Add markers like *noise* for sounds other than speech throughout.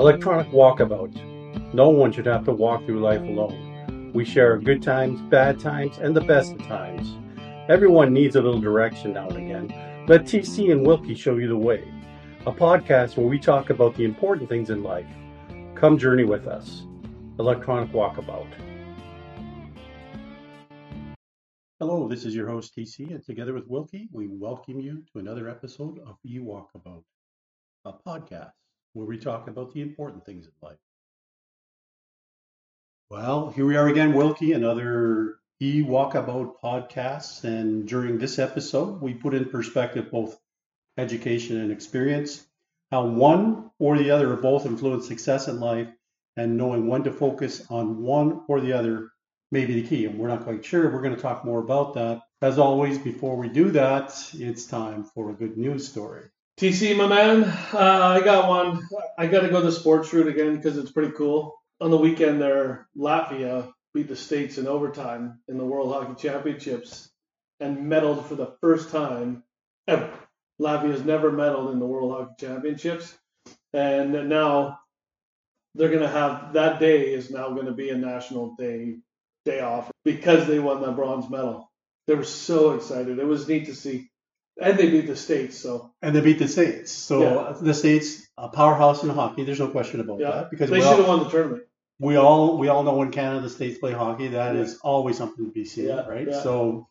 Electronic Walkabout. No one should have to walk through life alone. We share good times, bad times, and the best of times. Everyone needs a little direction now and again. Let TC and Wilkie show you the way. A podcast where we talk about the important things in life. Come journey with us. Electronic Walkabout. Hello, this is your host TC, and together with Wilkie, we welcome you to another episode of E Walkabout, a podcast where we talk about the important things in life. Well, here we are again, Wilkie, another E Walkabout podcast. And during this episode, we put in perspective both education and experience, how one or the other both influence success in life, and knowing when to focus on one or the other may be the key. And we're not quite sure. We're going to talk more about that. As always, before we do that, it's time for a good news story. TC, my man, uh, I got one. I got to go the sports route again because it's pretty cool. On the weekend, there, Latvia beat the States in overtime in the World Hockey Championships and medaled for the first time ever. Latvia's never medaled in the World Hockey Championships, and now they're going to have that day is now going to be a national day day off because they won the bronze medal. They were so excited. It was neat to see. And they beat the states, so And they beat the States. So Yeah. the States, a powerhouse in hockey. There's no question about yeah, that because they should have won the tournament. we all we all know when Canada the States play hockey, that is Yeah. always something to be seen, right? yeah. So,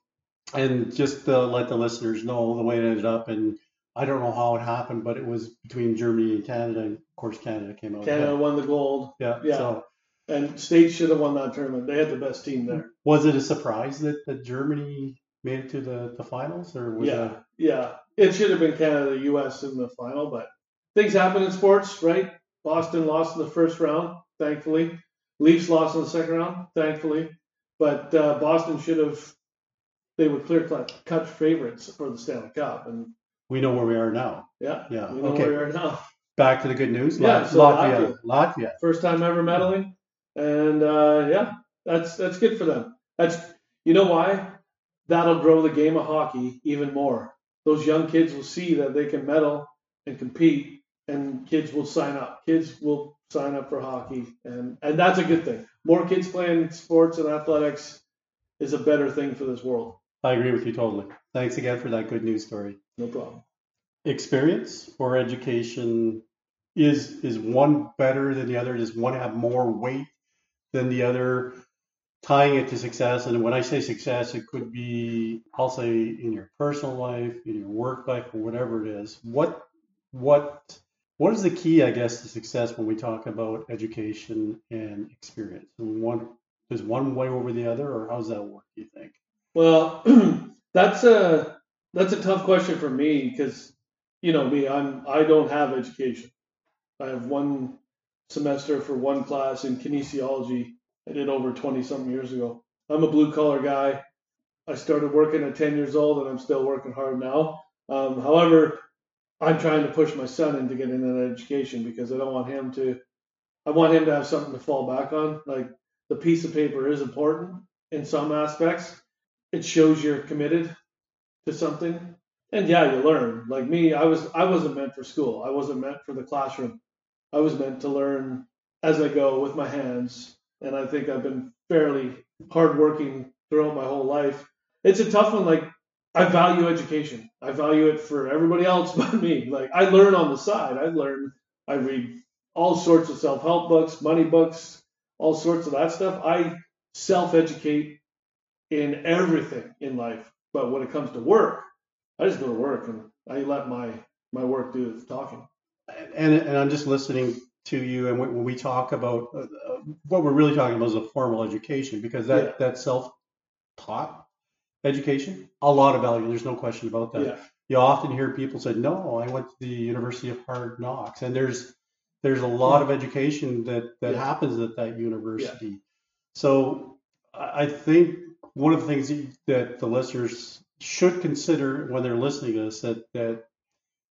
and just to let the listeners know the way it ended up, and I don't know how it happened, but it was between Germany and Canada, and of course Canada came out. Canada won the gold, Yeah. yeah. So and states should have won that tournament. They had the best team there. was it a surprise that, that Germany made it to the, the finals, or was Yeah, it? yeah. It should have been Canada, U.S. in the final, but things happen in sports, right? Boston lost in the first round, thankfully. Leafs lost in the second round, thankfully. But uh, Boston should have. They were clear cut, favorites for the Stanley Cup, and We know where we are now. yeah, Yeah. we know okay. where we are now. Back to the good news. Yeah, so Latvia. Latvia. First time ever medaling, and uh, yeah, that's that's good for them. That's you know why? That'll grow the game of hockey even more. Those young kids will see that they can medal and compete, and kids will sign up. Kids will sign up for hockey, and and that's a good thing. More kids playing sports and athletics is a better thing for this world. I agree with you totally. Thanks again for that good news story. No problem. Experience or education is is one better than the other? Does one have more weight than the other? Tying it to success, and when I say success, it could be I'll say in your personal life, in your work life, or whatever it is. What what what is the key, I guess, to success when we talk about education and experience? And one does one weigh over the other, or how does that work? Do you think? Well, *clears throat* that's a that's a tough question for me because you know me, I'm I don't have education. I have one semester for one class in kinesiology. I did over 20 something years ago. I'm a blue collar guy. I started working at 10 years old and I'm still working hard now. Um, however, I'm trying to push my son into getting an education because I don't want him to. I want him to have something to fall back on. Like the piece of paper is important in some aspects, it shows you're committed to something. And yeah, you learn. Like me, I was I wasn't meant for school. I wasn't meant for the classroom. I was meant to learn as I go with my hands. And I think I've been fairly hardworking throughout my whole life. It's a tough one. Like I value education. I value it for everybody else *laughs* but me. Like I learn on the side. I learn. I read all sorts of self-help books, money books, all sorts of that stuff. I self-educate in everything in life. But when it comes to work, I just go to work and I let my my work do the talking. and and I'm just listening to you, and when we talk about uh, uh, what we're really talking about is a formal education because that Yeah. that self-taught education, a lot of value. There's no question about that. Yeah. You often hear people say, "No, I went to the University of Hard Knocks," and there's there's a lot of education that that Yeah. happens at that university. So I think one of the things that that the listeners should consider when they're listening to this that that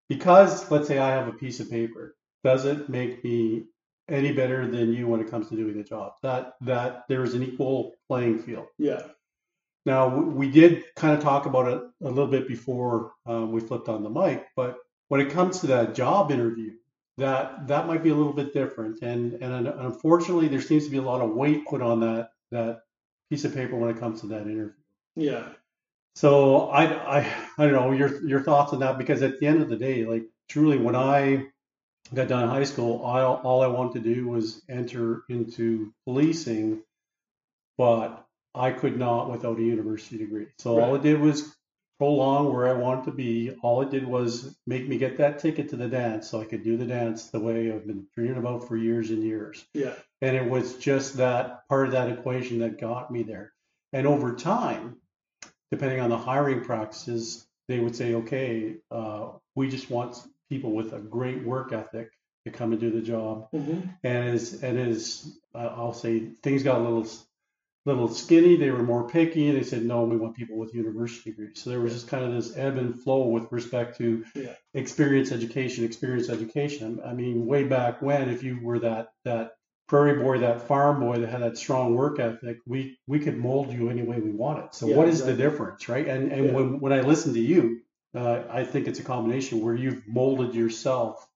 because let's say I have a piece of paper, does it make me any better than you when it comes to doing the job? That that there is an equal playing field. Yeah. Now we did kind of talk about it a little bit before um, we flipped on the mic, but when it comes to that job interview, that that might be a little bit different. And and unfortunately, there seems to be a lot of weight put on that that piece of paper when it comes to that interview. Yeah. So I I I don't know your your thoughts on that because at the end of the day, like truly, when I got done high school, I all I wanted to do was enter into policing, but I could not without a university degree. So right. all it did was prolong where I wanted to be. All it did was make me get that ticket to the dance so I could do the dance the way I've been dreaming about for years and years. Yeah. And it was just that part of that equation that got me there. And over time, depending on the hiring practices, they would say, okay, uh, we just want people with a great work ethic to come and do the job. Mm-hmm. And as and as uh, I'll say, things got a little little skinny. They were more picky. They said, no, we want people with university degrees. So there was just kind of this ebb and flow with respect to yeah. experience education, experience education. I mean, way back when, if you were that that prairie boy, that farm boy that had that strong work ethic, we we could mold you any way we wanted. So yeah, what is exactly. the difference, right? And and yeah. when when I listen to you, uh, I think it's a combination where you've molded yourself.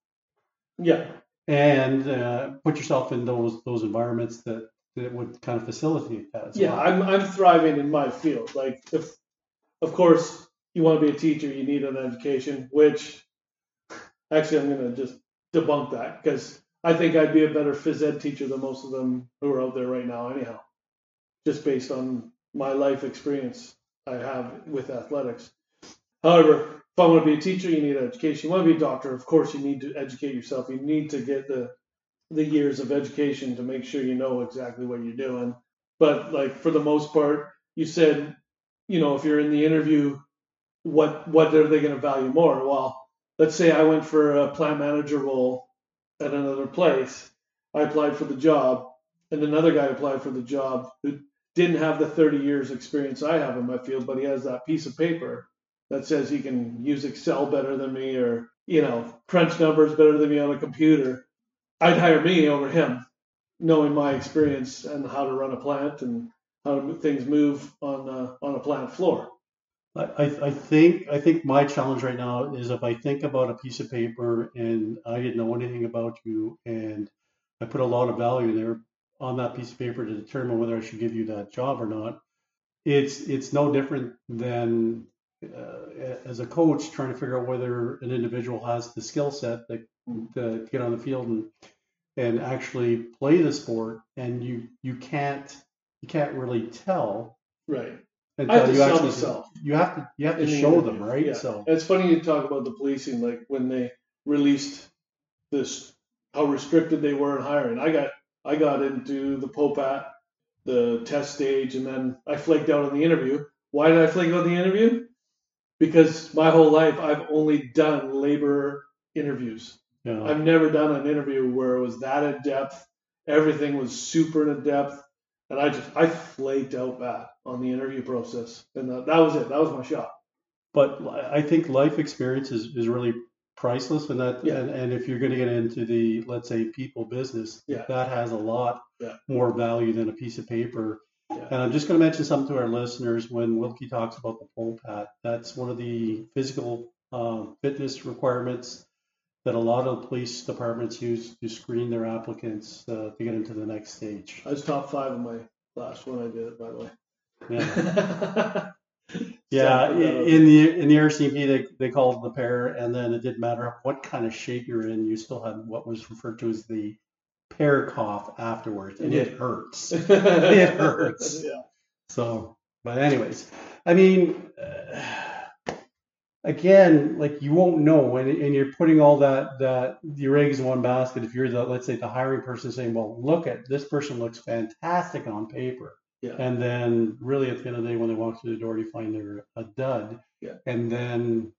Yeah. And uh, put yourself in those those environments that that would kind of facilitate that. yeah, well. I'm I'm thriving in my field. Like if, of course, you want to be a teacher, you need an education. Which, actually, I'm going to just debunk that because I think I'd be a better phys ed teacher than most of them who are out there right now. Anyhow, just based on my life experience I have with athletics. However, if I want to be a teacher, you need an education. You want to be a doctor, of course, you need to educate yourself. You need to get the the years of education to make sure you know exactly what you're doing. But like for the most part, you said, you know, if you're in the interview, what what are they going to value more? Well, let's say I went for a plant manager role at another place. I applied for the job, and another guy applied for the job who didn't have the 30 years experience I have in my field, but he has that piece of paper that says he can use Excel better than me or, you know, crunch numbers better than me on a computer. I'd hire me over him, knowing my experience and how to run a plant and how things move on a, on a plant floor. I, I think I think my challenge right now is if I think about a piece of paper and I didn't know anything about you and I put a lot of value there on that piece of paper to determine whether I should give you that job or not. It's it's no different than uh, as a coach trying to figure out whether an individual has the skill set that to get on the field and and actually play the sport. And you you can't you can't really tell right. I have to you sell actually myself. you have to you have to show the them right? Yeah. so it's funny you talk about the policing like when they released this how restricted they were in hiring. I got I got into the POPAT the test stage and then I flaked out on the interview. Why did I flake out the interview because my whole life I've only done labor interviews yeah. I've never done an interview where it was that in depth. Everything was super in depth, and I just I flaked out bad on the interview process, and that, that was it. That was my shot. But I think life experience is, is really priceless, and that yeah. and, and if you're going to get into the let's say people business, yeah. that has a lot yeah. more value than a piece of paper. And I'm just going to mention something to our listeners when Wilkie talks about the POPAT. That's one of the physical uh, fitness requirements that a lot of police departments use to screen their applicants uh, to get into the next stage. I was top five in my last one I did it, by the way. Yeah. *laughs* yeah, in the in the RCMP they they called the PARE, and then it didn't matter what kind of shape you're in, you still had what was referred to as the PARE cough afterwards, and it hurts. *laughs* it hurts. Yeah. So, but anyways, I mean. Uh, again, like you won't know, and, and you're putting all that that your eggs in one basket. If you're the let's say the hiring person saying, well, look at this person looks fantastic on paper, yeah. and then really at the end of the day, when they walk through the door, you find they're a dud, yeah. and then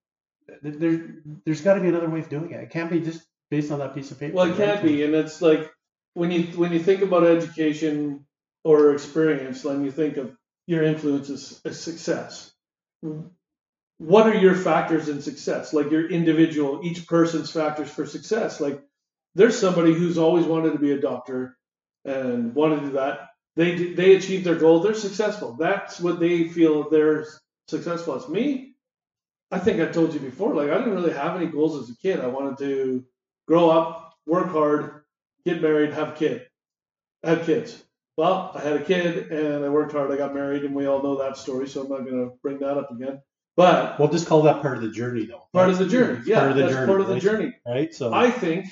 there there's got to be another way of doing it. It can't be just based on that piece of paper. Well, it can't be, and it's like when you when you think about education or experience, then you think of your influence as, as success what are your factors in success? Like your individual, each person's factors for success. Like there's somebody who's always wanted to be a doctor and wanted to do that. They they achieve their goal. They're successful. That's what they feel they're successful as. Me, I think I told you before. Like I didn't really have any goals as a kid. I wanted to grow up, work hard, get married, have a kid, have kids. Well, I had a kid and I worked hard. I got married, and we all know that story, so I'm not going to bring that up again. But We'll just call that part of the journey, though. part of the journey, yeah, part of the that's journey, part of the right? journey. Right? So, I think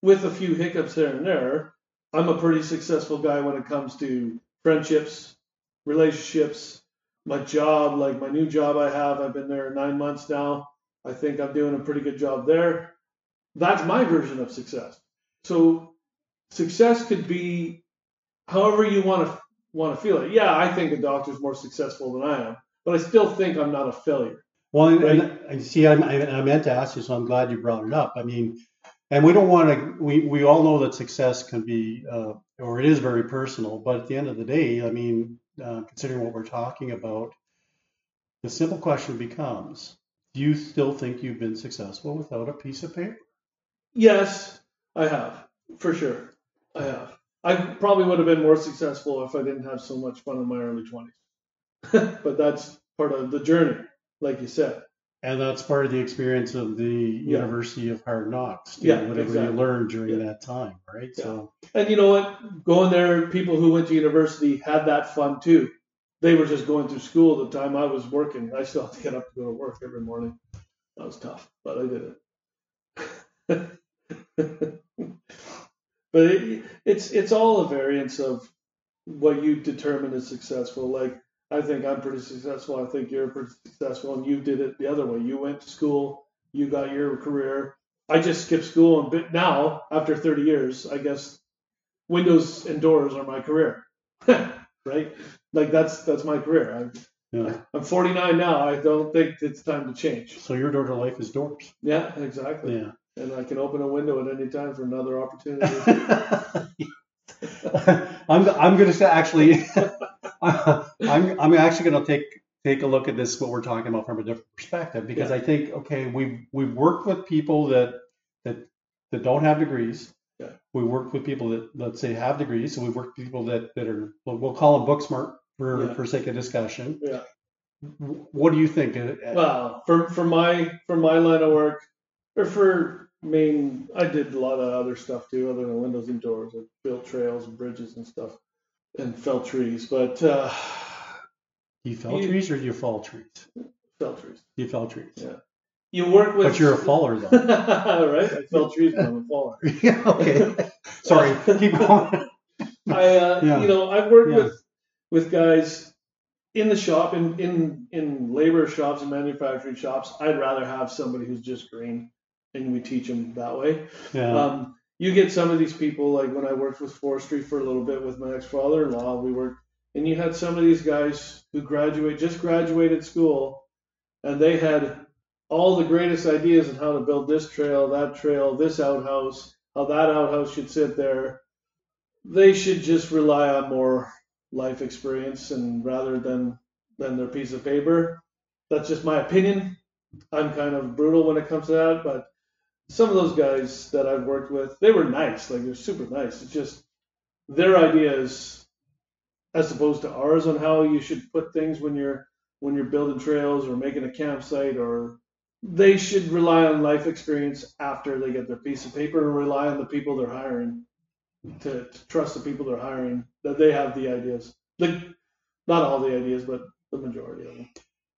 with a few hiccups here and there, I'm a pretty successful guy when it comes to friendships, relationships, my job, like my new job I have. I've been there nine months now. I think I'm doing a pretty good job there. That's my version of success. So success could be however you want to want to feel it. Yeah, I think a doctor's more successful than I am, but I still think I'm not a failure. well, and, right? and, and see, I, I, meant to ask you, so I'm glad you brought it up. I mean, and we don't want to, we, we all know that success can be, uh, or it is very personal, but at the end of the day, I mean, uh, considering what we're talking about, the simple question becomes, do you still think you've been successful without a piece of paper? Yes, I have, for sure. Oh, I have. I probably would have been more successful if I didn't have so much fun in my early 20s. *laughs* but that's part of the journey, like you said. And that's part of the experience of the University of Hard Knocks, Yeah, whatever exactly. you learned during Yeah. that time, right? Yeah. So, And you know what? Going there, people who went to university had that fun too. They were just going through school the time I was working. I still had to get up to go to work every morning. That was tough, but I did it. *laughs* but it, it's it's all a variance of what you determine is successful. Like I think I'm pretty successful. I think you're pretty successful, and you did it the other way. You went to school, you got your career. I just skipped school, and bit now after 30 years, I guess windows and doors are my career, *laughs* right? Like that's that's my career. I'm, yeah. I'm 49 now. I don't think it's time to change. So your door to life is doors. Yeah, exactly. Yeah. And I can open a window at any time for another opportunity. *laughs* I'm I'm going to say actually, *laughs* I'm I'm actually going to take take a look at this what we're talking about from a different perspective because Yeah. I think okay we've we've worked with people that that that don't have degrees. Yeah. We worked with people that let's say have degrees, so we've worked with people that that are we'll, call them book smart for Yeah. for sake of discussion. Yeah. What do you think? Uh, Well, for for my for my line of work, or for I mean, I did a lot of other stuff too, other than windows and doors. I built trails and bridges and stuff, and fell trees. But uh, you fell You- trees or do you fall trees? fell trees. You fell trees. Yeah. You work with. But you're a faller though. *laughs* right? I fell trees, but I'm a faller. *laughs* yeah. Okay. *laughs* Sorry. Keep going. I, uh, Yeah. you know, I've worked Yeah. with with guys in the shop, in in in labor shops and manufacturing shops. I'd rather have somebody who's just green, and we teach them that way. Yeah. Um, you get some of these people, like when I worked with forestry for a little bit with my ex father-in-law, we worked, and you had some of these guys who graduate, just graduated school, and they had all the greatest ideas on how to build this trail, that trail, this outhouse, how that outhouse should sit there. They should just rely on more life experience and rather than than their piece of paper. That's just my opinion. I'm kind of brutal when it comes to that, but some of those guys that I've worked with, they were nice. Like they're super nice. It's just their ideas, as opposed to ours, on how you should put things when you're when you're building trails or making a campsite, or they should rely on life experience after they get their piece of paper and rely on the people they're hiring to, to trust the people they're hiring that they have the ideas. Like not all the ideas, but the majority of them.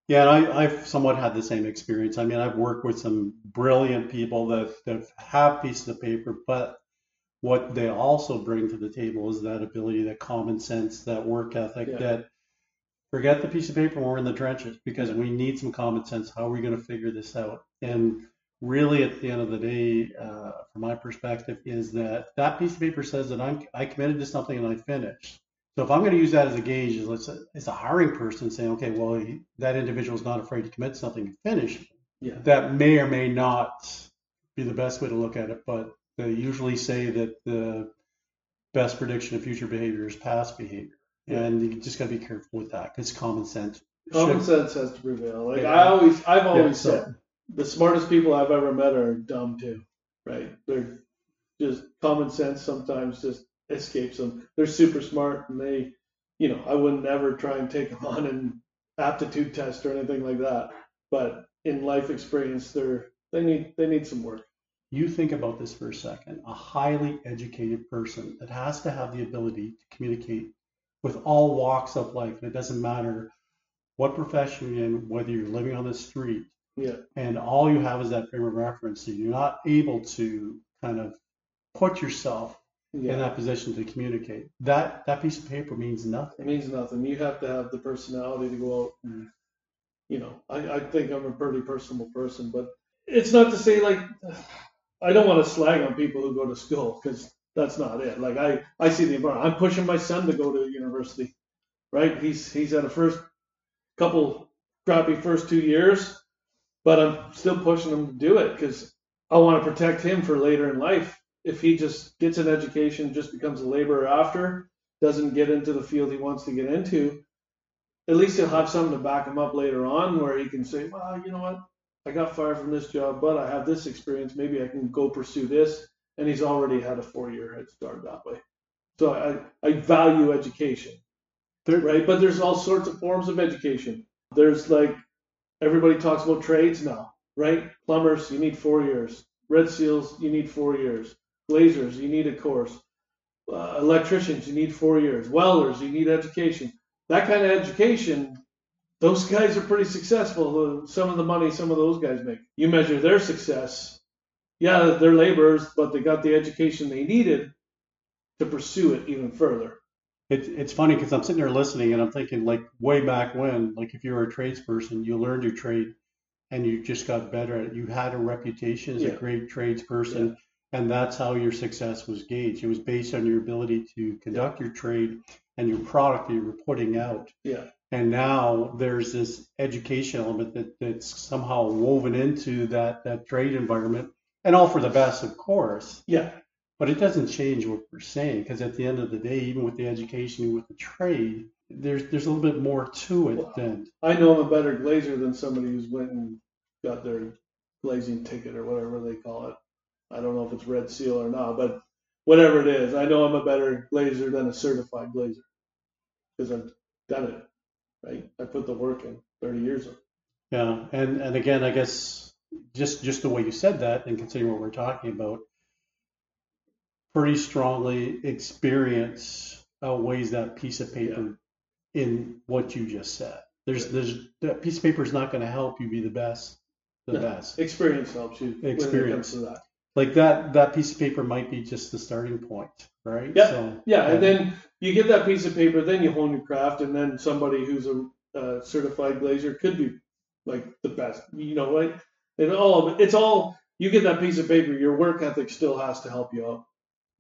Yeah, and I, I've somewhat had the same experience. I mean, I've worked with some brilliant people that, that have pieces of paper, but what they also bring to the table is that ability, that common sense, that work ethic, Yeah. that forget the piece of paper when we're in the trenches because we need some common sense. How are we going to figure this out? And really, at the end of the day, uh, from my perspective, is that that piece of paper says that I'm I committed to something and I finished. So if I'm going to use that as a gauge, as let's as a hiring person saying, okay, well, he, that individual is not afraid to commit something and finish, Yeah. that may or may not be the best way to look at it. But they usually say that the best prediction of future behavior is past behavior, Yeah. and you just got to be careful with that because common sense. Common should- sense has to prevail. Like Yeah. I always, I've always so- said, the smartest people I've ever met are dumb too, right? They're just common sense sometimes just escapes them. They're super smart and they, you know, I wouldn't ever try and take *laughs* them on an aptitude test or anything like that. But in life experience, they're they need they need some work. you think about this for a second. A highly educated person that has to have the ability to communicate with all walks of life. And it doesn't matter what profession you're in, whether you're living on the street, Yeah. and all you have is that frame of reference. So you're not able to kind of put yourself in Yeah. that position to communicate. That that piece of paper means nothing. It means nothing. You have to have the personality to go out and, you know, I, I think I'm a pretty personable person, but it's not to say like, I don't want to slag on people who go to school because that's not it. Like I, I see the environment. I'm pushing my son to go to university, right? He's, he's had a first couple crappy first two years, but I'm still pushing him to do it because I want to protect him for later in life. If he just gets an education, just becomes a laborer after, doesn't get into the field he wants to get into, at least he'll have something to back him up later on where he can say, well, you know what? I got fired from this job, but I have this experience. Maybe I can go pursue this. And he's already had a four year head start that way. So I, I value education, right? But there's all sorts of forms of education. There's like, everybody talks about trades now, right? Plumbers, you need four years. Red Seals, you need four years. Glazers, you need a course. Uh, electricians, you need four years. Welders, you need education. That kind of education, those guys are pretty successful. Some of the money some of those guys make. You measure their success. Yeah, they're laborers, but they got the education they needed to pursue it even further. It, it's funny because I'm sitting there listening and I'm thinking like way back when, like if you were a tradesperson, you learned your trade and you just got better at it. You had a reputation as Yeah. a great tradesperson, and that's how your success was gauged. It was based on your ability to conduct your trade and your product that you were putting out. Yeah. And now there's this education element that, that's somehow woven into that, that trade environment, and all for the best, of course. Yeah. But it doesn't change what we're saying because at the end of the day, even with the education, and with the trade, there's there's a little bit more to it Well, than I know I'm a better glazer than somebody who's went and got their glazing ticket or whatever they call it. I don't know if it's red seal or not, but whatever it is, I know I'm a better glazer than a certified glazer because I've done it. Right, I put the work in 30 years yeah. And and again, I guess just just the way you said that, and considering what we're talking about, pretty strongly experience uh, outweighs that piece of paper in what you just said. There's there's that piece of paper is not going to help you be the best, the No. best. Experience helps you when it Experience. comes to that. Like that that piece of paper might be just the starting point, right? Yeah. So Yeah, and then you get that piece of paper, then you hone your craft, and then somebody who's a uh, certified glazer could be like the best. You know, like it all it's all you get that piece of paper. Your work ethic still has to help you out.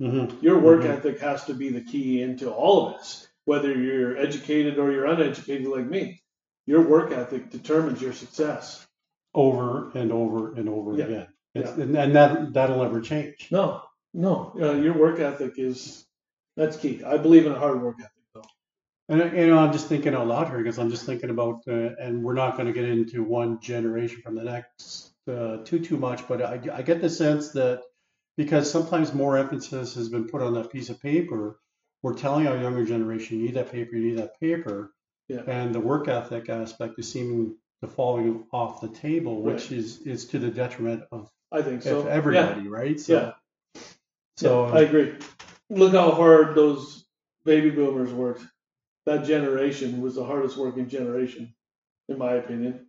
Mhm. Your work Mhm. ethic has to be the key into all of this, whether you're educated or you're uneducated like me. Your work ethic determines your success. over and over and over Yeah. again. It's, and, and that that'll never change. No, no, uh, your work ethic is that's key. I believe in a hard work ethic though. And you know, I'm just thinking out loud here because I'm just thinking about, uh, and we're not going to get into one generation from the next uh, too too much, but I, I get the sense that because sometimes more emphasis has been put on that piece of paper, we're telling our younger generation, you need that paper, you need that paper, Yeah. and the work ethic aspect is seeming to falling off the table, which Right. is is to the detriment of, I think so. of Yeah. everybody, right? So, Yeah. So Yeah, I agree. Look how hard those baby boomers worked. That generation was the hardest working generation, in my opinion.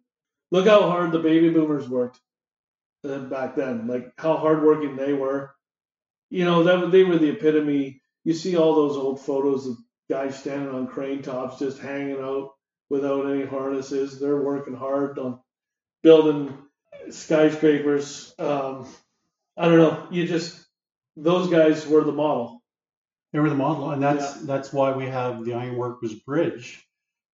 Look how hard the baby boomers worked uh, back then. Like how hardworking they were. You know, that they were the epitome. You see all those old photos of guys standing on crane tops, just hanging out without any harnesses. They're working hard on building skyscrapers. Um, I don't know. You just those guys were the model. They were the model, and that's that's why we have the ironworkers bridge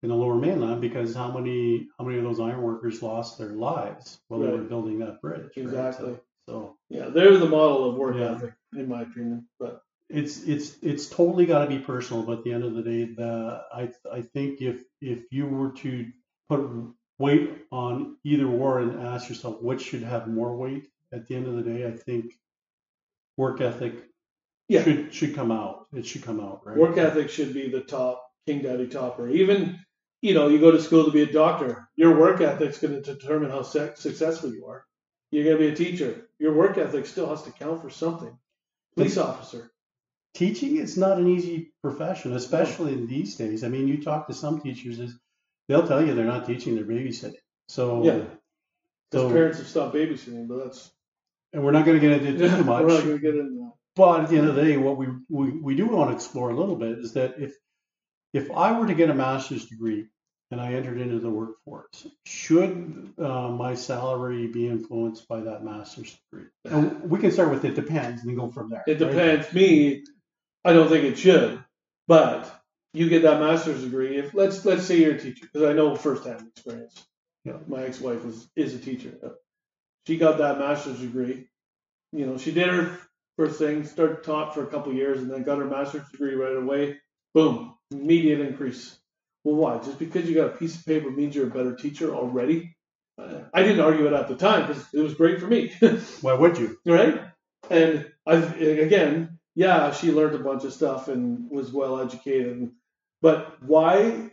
in the lower mainland because how many how many of those ironworkers lost their lives while they were building that bridge? right? Exactly. So, Yeah, they're the model of work Yeah. ethic, in my opinion. But it's it's it's totally got to be personal, but at the end of the day, the I I think if if you were to put weight on either or and ask yourself which should have more weight at the end of the day, I think work ethic Yeah. should should come out. It should come out, right? work ethic should be the top king daddy topper. Even you know, you go to school to be a doctor. Your work ethic's going to determine how se- successful you are. You're gonna be a teacher. Your work ethic still has to count for something. Police officer. Teaching is not an easy profession, especially in these days. I mean, you talk to some teachers, is they'll tell you they're not teaching, they're babysitting. So Yeah. Because So- parents have stopped babysitting, but that's and we're not going to get into too much. We're not gonna get into that. But at the end of the day, what we, we, we do want to explore a little bit is that if if I were to get a master's degree and I entered into the workforce, should uh, my salary be influenced by that master's degree? And we can start with it depends and then go from there. It right? depends. Me, I don't think it should, but you get that master's degree. If let's let's say you're a teacher, because I know firsthand experience. My ex-wife is is a teacher. She got that master's degree. You know, she did her first thing, started taught for a couple years, and then got her master's degree right away. Boom, immediate increase. Well, why? Just because you got a piece of paper means you're a better teacher already? Uh, I didn't argue it at the time because it was great for me. *laughs* Why would you? right? And I've again, yeah, she learned a bunch of stuff and was well educated, but why?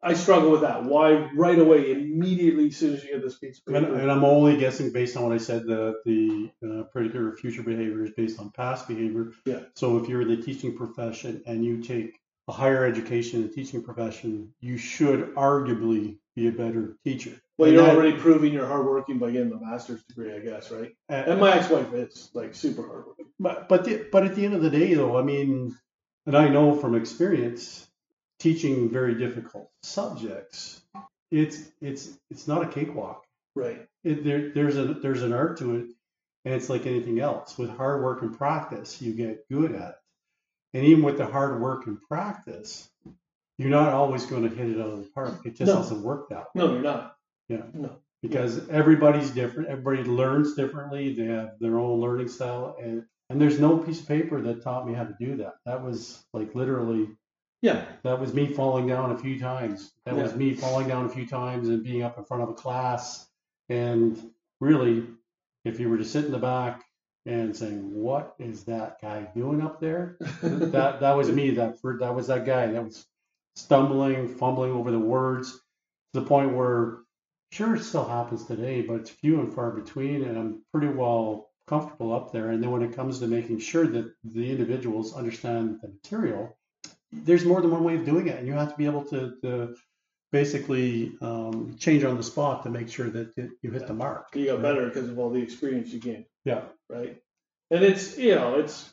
I struggle with that. Why right away, immediately, as soon as you get this piece of And, paper? and I'm only guessing based on what I said that the uh, predictor of future behavior is based on past behavior. Yeah. So if you're in the teaching profession and you take a higher education in the teaching profession, you should arguably be a better teacher. well, And you're that- already proving you're hardworking by getting the master's degree, I guess, right? and- And my ex-wife is like super hardworking. But but the, but at the end of the day, though, I mean, and I know from experience, teaching very difficult subjects, it's it's it's not a cakewalk. Right. It, there there's a there's an art to it, and it's like anything else. With hard work and practice, you get good at it. And even with the hard work and practice, you're not always going to hit it out of the park. It just No. doesn't work that way No, you're not. Yeah. No. because everybody's different. Everybody learns differently. They have their own learning style, and and there's no piece of paper that taught me how to do that. That was like literally Yeah. that was me falling down a few times. That was me falling down a few times and being up in front of a class. And really, if you were to sit in the back and saying, "What is that guy doing up there?" *laughs* that that was me. That for, that was that guy. That was stumbling, fumbling over the words to the point where, sure, it still happens today, but it's few and far between. And I'm pretty well comfortable up there. And then when it comes to making sure that the individuals understand the material, there's more than one way of doing it, and you have to be able to, to basically um, change on the spot to make sure that it, you hit the mark. You got better because of all the experience you gained. Yeah. right? And it's you know it's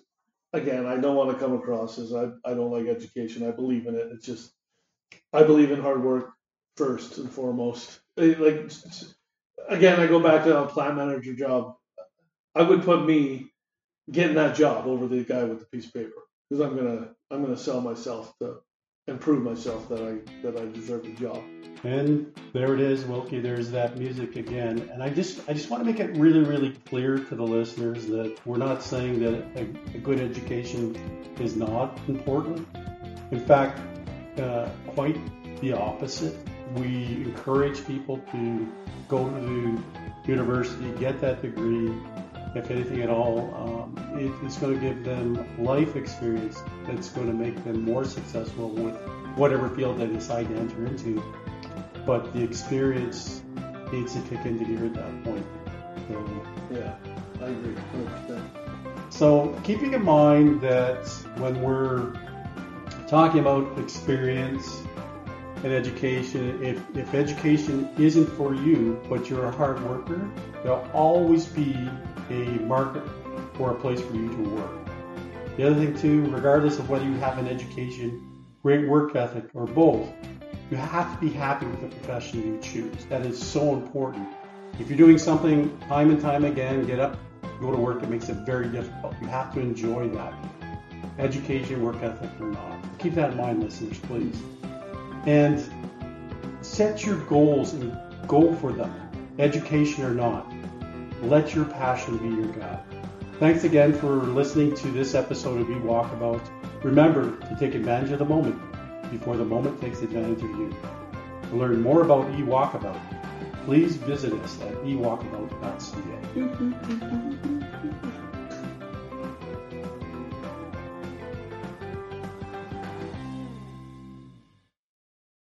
again I don't want to come across as I I don't like education. I believe in it. It's just I believe in hard work first and foremost. Like again, I go back to a plant manager job. I would put me getting that job over the guy with the piece of paper because I'm gonna I'm gonna sell myself to and prove myself that I that I deserve the job. And there it is, Wilkie. There's that music again. And I just, I just want to make it really, really clear to the listeners that we're not saying that a, a good education is not important. In fact, uh, quite the opposite. We encourage people to go to university, get that degree, if anything at all. Um, it, it's going to give them life experience that's going to make them more successful with whatever field they decide to enter into but the experience needs to kick into gear at that point. So, Yeah, I agree, 100%. so keeping in mind that when we're talking about experience and education, if, if education isn't for you, but you're a hard worker, there'll always be a market or a place for you to work. The other thing too, regardless of whether you have an education, great work ethic, or both, you have to be happy with the profession you choose. That is so important. If you're doing something time and time again, get up, go to work, it makes it very difficult. You have to enjoy that. Education, work ethic, or not. Keep that in mind, listeners, please. And set your goals and go for them, education or not. Let your passion be your guide. Thanks again for listening to this episode of eWalkabout. Remember to take advantage of the moment before the moment takes advantage of you. To learn more about eWalkabout, please visit us at ewalkabout.ca. *laughs*